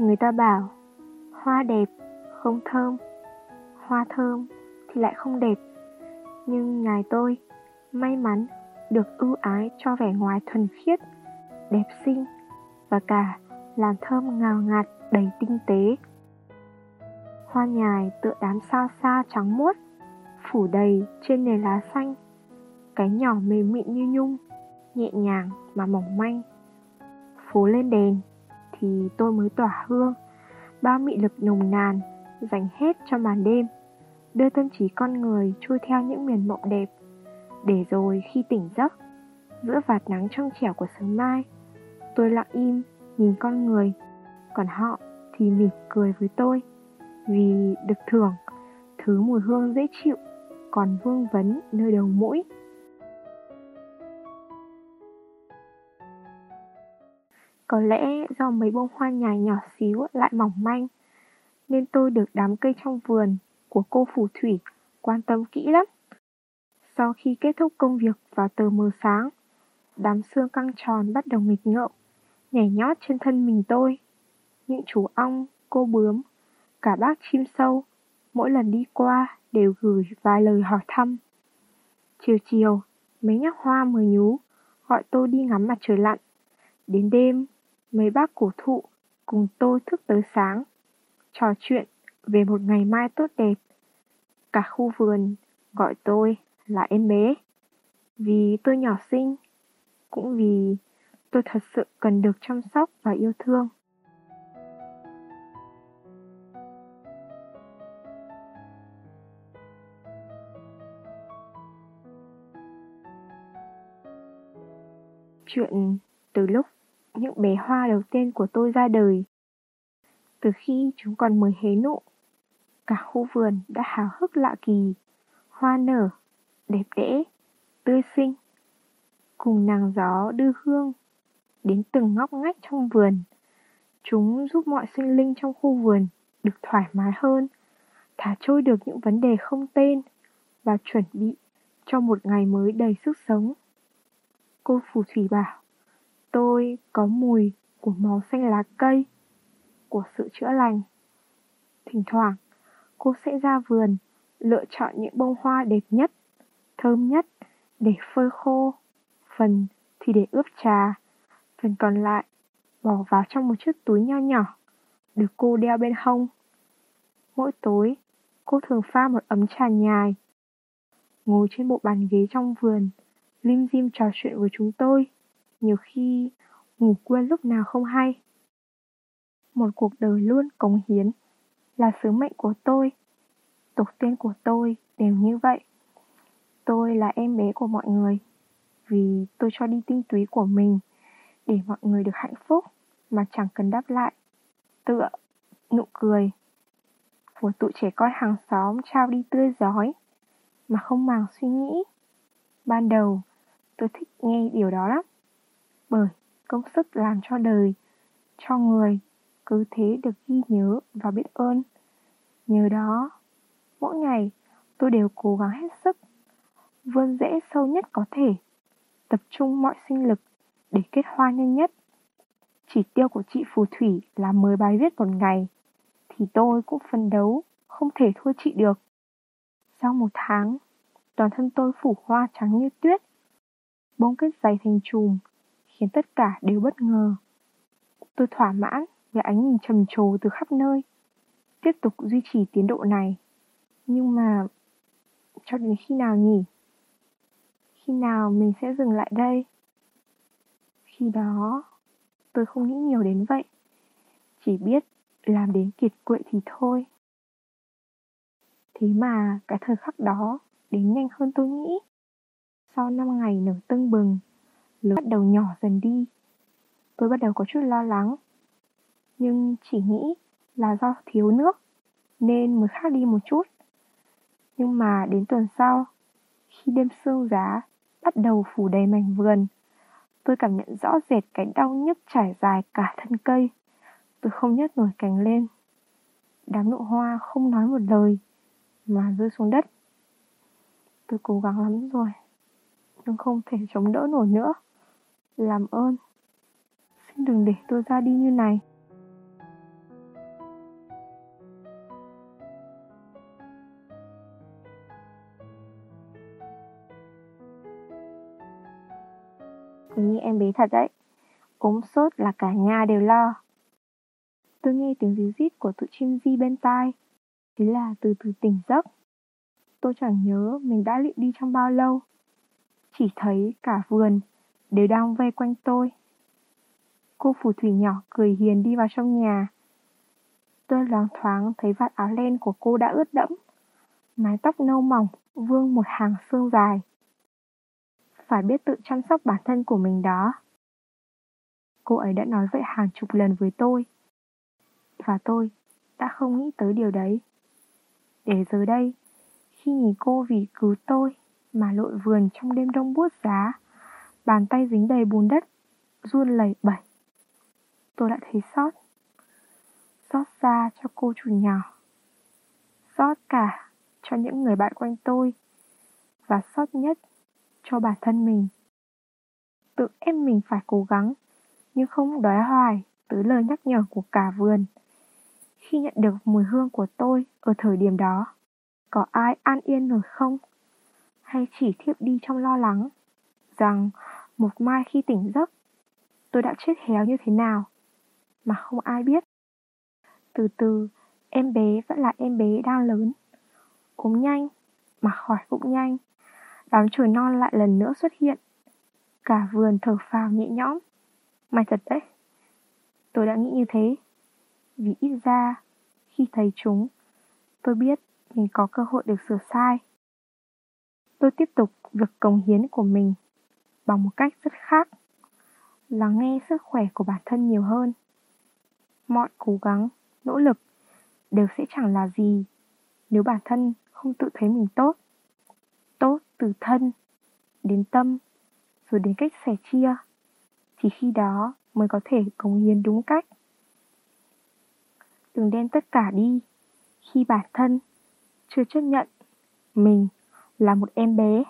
Người ta bảo, Hoa đẹp không thơm, Hoa thơm thì lại không đẹp. Nhưng ngài tôi May mắn được ưu ái cho vẻ ngoài thuần khiết, Đẹp xinh Và cả làn thơm ngào ngạt đầy tinh tế. Hoa nhài tựa đám sao xa trắng muốt, Phủ đầy trên nền lá xanh Cái nhỏ mềm mịn như nhung, Nhẹ nhàng mà mỏng manh, Phố lên đèn. Thì tôi mới tỏa hương. Bao mị lực nồng nàn, Dành hết cho màn đêm, Đưa tâm trí con người trôi theo những miền mộng đẹp. Để rồi khi tỉnh giấc, Giữa vạt nắng trong trẻo của sớm mai, Tôi lặng im nhìn con người, Còn họ thì mỉm cười với tôi, Vì được thưởng Thứ mùi hương dễ chịu, Còn vương vấn nơi đầu mũi. Có lẽ do mấy bông hoa nhài nhỏ xíu lại mỏng manh Nên tôi được đám cây trong vườn của cô phù thủy quan tâm kỹ lắm. Sau khi kết thúc công việc vào tờ mờ sáng Đám xương căng tròn bắt đầu nghịch ngợm Nhảy nhót trên thân mình tôi. Những chú ong, cô bướm, cả bác chim sâu Mỗi lần đi qua đều gửi vài lời hỏi thăm. Chiều chiều, mấy nhóc hoa mờ nhú Gọi tôi đi ngắm mặt trời lặn. Đến đêm, mấy bác cổ thụ cùng tôi thức tới sáng, trò chuyện về một ngày mai tốt đẹp. Cả khu vườn gọi tôi là em bé, vì tôi nhỏ xinh, cũng vì tôi thật sự cần được chăm sóc và yêu thương. Chuyện từ lúc những bé hoa đầu tiên của tôi ra đời. Từ khi chúng còn mới hé nụ, cả khu vườn đã hào hức lạ kỳ, hoa nở, đẹp đẽ, tươi xinh. Cùng nàng gió đưa hương đến từng ngóc ngách trong vườn. Chúng giúp mọi sinh linh trong khu vườn được thoải mái hơn, thả trôi được những vấn đề không tên và chuẩn bị cho một ngày mới đầy sức sống. Cô phù thủy bảo, tôi có mùi của màu xanh lá cây, của sự chữa lành. Thỉnh thoảng, cô sẽ ra vườn, lựa chọn những bông hoa đẹp nhất, thơm nhất để phơi khô, phần thì để ướp trà, phần còn lại bỏ vào trong một chiếc túi nho nhỏ, được cô đeo bên hông. Mỗi tối, cô thường pha một ấm trà nhài, ngồi trên bộ bàn ghế trong vườn, lim dim trò chuyện với chúng tôi nhiều khi ngủ quên lúc nào không hay. Một cuộc đời luôn cống hiến là sứ mệnh của tôi. Tổ tiên của tôi đều như vậy. Tôi là em bé của mọi người vì tôi cho đi tinh túy của mình để mọi người được hạnh phúc mà chẳng cần đáp lại. Tựa, nụ cười của tụi trẻ con hàng xóm trao đi tươi giói mà không màng suy nghĩ. Ban đầu, tôi thích nghe điều đó lắm bởi công sức làm cho đời, cho người, cứ thế được ghi nhớ và biết ơn. Nhờ đó, mỗi ngày tôi đều cố gắng hết sức, vươn rễ sâu nhất có thể, tập trung mọi sinh lực để kết hoa nhanh nhất. Chỉ tiêu của chị phù thủy là 10 bài viết một ngày, thì tôi cũng phấn đấu không thể thua chị được. Sau một tháng, toàn thân tôi phủ hoa trắng như tuyết, bông kết dày thành chùm khiến tất cả đều bất ngờ. Tôi thỏa mãn với ánh nhìn trầm trồ từ khắp nơi, tiếp tục duy trì tiến độ này. Nhưng mà cho đến khi nào nhỉ? Khi nào mình sẽ dừng lại đây? Khi đó, tôi không nghĩ nhiều đến vậy. Chỉ biết làm đến kiệt quệ thì thôi. Thế mà cái thời khắc đó đến nhanh hơn tôi nghĩ. Sau 5 ngày nở tưng bừng, lớn bắt đầu nhỏ dần đi. Tôi bắt đầu có chút lo lắng, nhưng chỉ nghĩ là do thiếu nước nên mới khác đi một chút. Nhưng mà đến tuần sau, khi đêm sương giá bắt đầu phủ đầy mảnh vườn, tôi cảm nhận rõ rệt cái đau nhức trải dài cả thân cây. Tôi không nhấc nổi cành lên. Đám nụ hoa không nói một lời mà rơi xuống đất. Tôi cố gắng lắm rồi, nhưng không thể chống đỡ nổi nữa làm ơn. Xin đừng để tôi ra đi như này. Cứ như em bé thật đấy. Ốm sốt là cả nhà đều lo. Tôi nghe tiếng ríu rít của tụi chim di bên tai. Thế là từ từ tỉnh giấc. Tôi chẳng nhớ mình đã lịm đi trong bao lâu. Chỉ thấy cả vườn đều đang vây quanh tôi. Cô phù thủy nhỏ cười hiền đi vào trong nhà. Tôi loáng thoáng thấy vạt áo len của cô đã ướt đẫm. Mái tóc nâu mỏng vương một hàng xương dài. Phải biết tự chăm sóc bản thân của mình đó. Cô ấy đã nói vậy hàng chục lần với tôi. Và tôi đã không nghĩ tới điều đấy. Để giờ đây, khi nhìn cô vì cứu tôi mà lội vườn trong đêm đông buốt giá, bàn tay dính đầy bùn đất, run lẩy bẩy. Tôi lại thấy xót. Xót xa cho cô chủ nhỏ. Xót cả cho những người bạn quanh tôi. Và xót nhất cho bản thân mình. Tự em mình phải cố gắng, nhưng không đói hoài tới lời nhắc nhở của cả vườn. Khi nhận được mùi hương của tôi ở thời điểm đó, có ai an yên nổi không? Hay chỉ thiếp đi trong lo lắng, rằng một mai khi tỉnh giấc, tôi đã chết héo như thế nào, mà không ai biết. Từ từ, em bé vẫn là em bé đang lớn, ốm nhanh, mà khỏi cũng nhanh. Đám chồi non lại lần nữa xuất hiện. Cả vườn thở phào nhẹ nhõm. May thật đấy. Tôi đã nghĩ như thế. Vì ít ra, khi thấy chúng, tôi biết mình có cơ hội được sửa sai. Tôi tiếp tục việc cống hiến của mình bằng một cách rất khác. Lắng nghe sức khỏe của bản thân nhiều hơn. Mọi cố gắng, nỗ lực đều sẽ chẳng là gì nếu bản thân không tự thấy mình tốt. Tốt từ thân đến tâm rồi đến cách sẻ chia. thì khi đó mới có thể cống hiến đúng cách. Đừng đem tất cả đi khi bản thân chưa chấp nhận mình là một em bé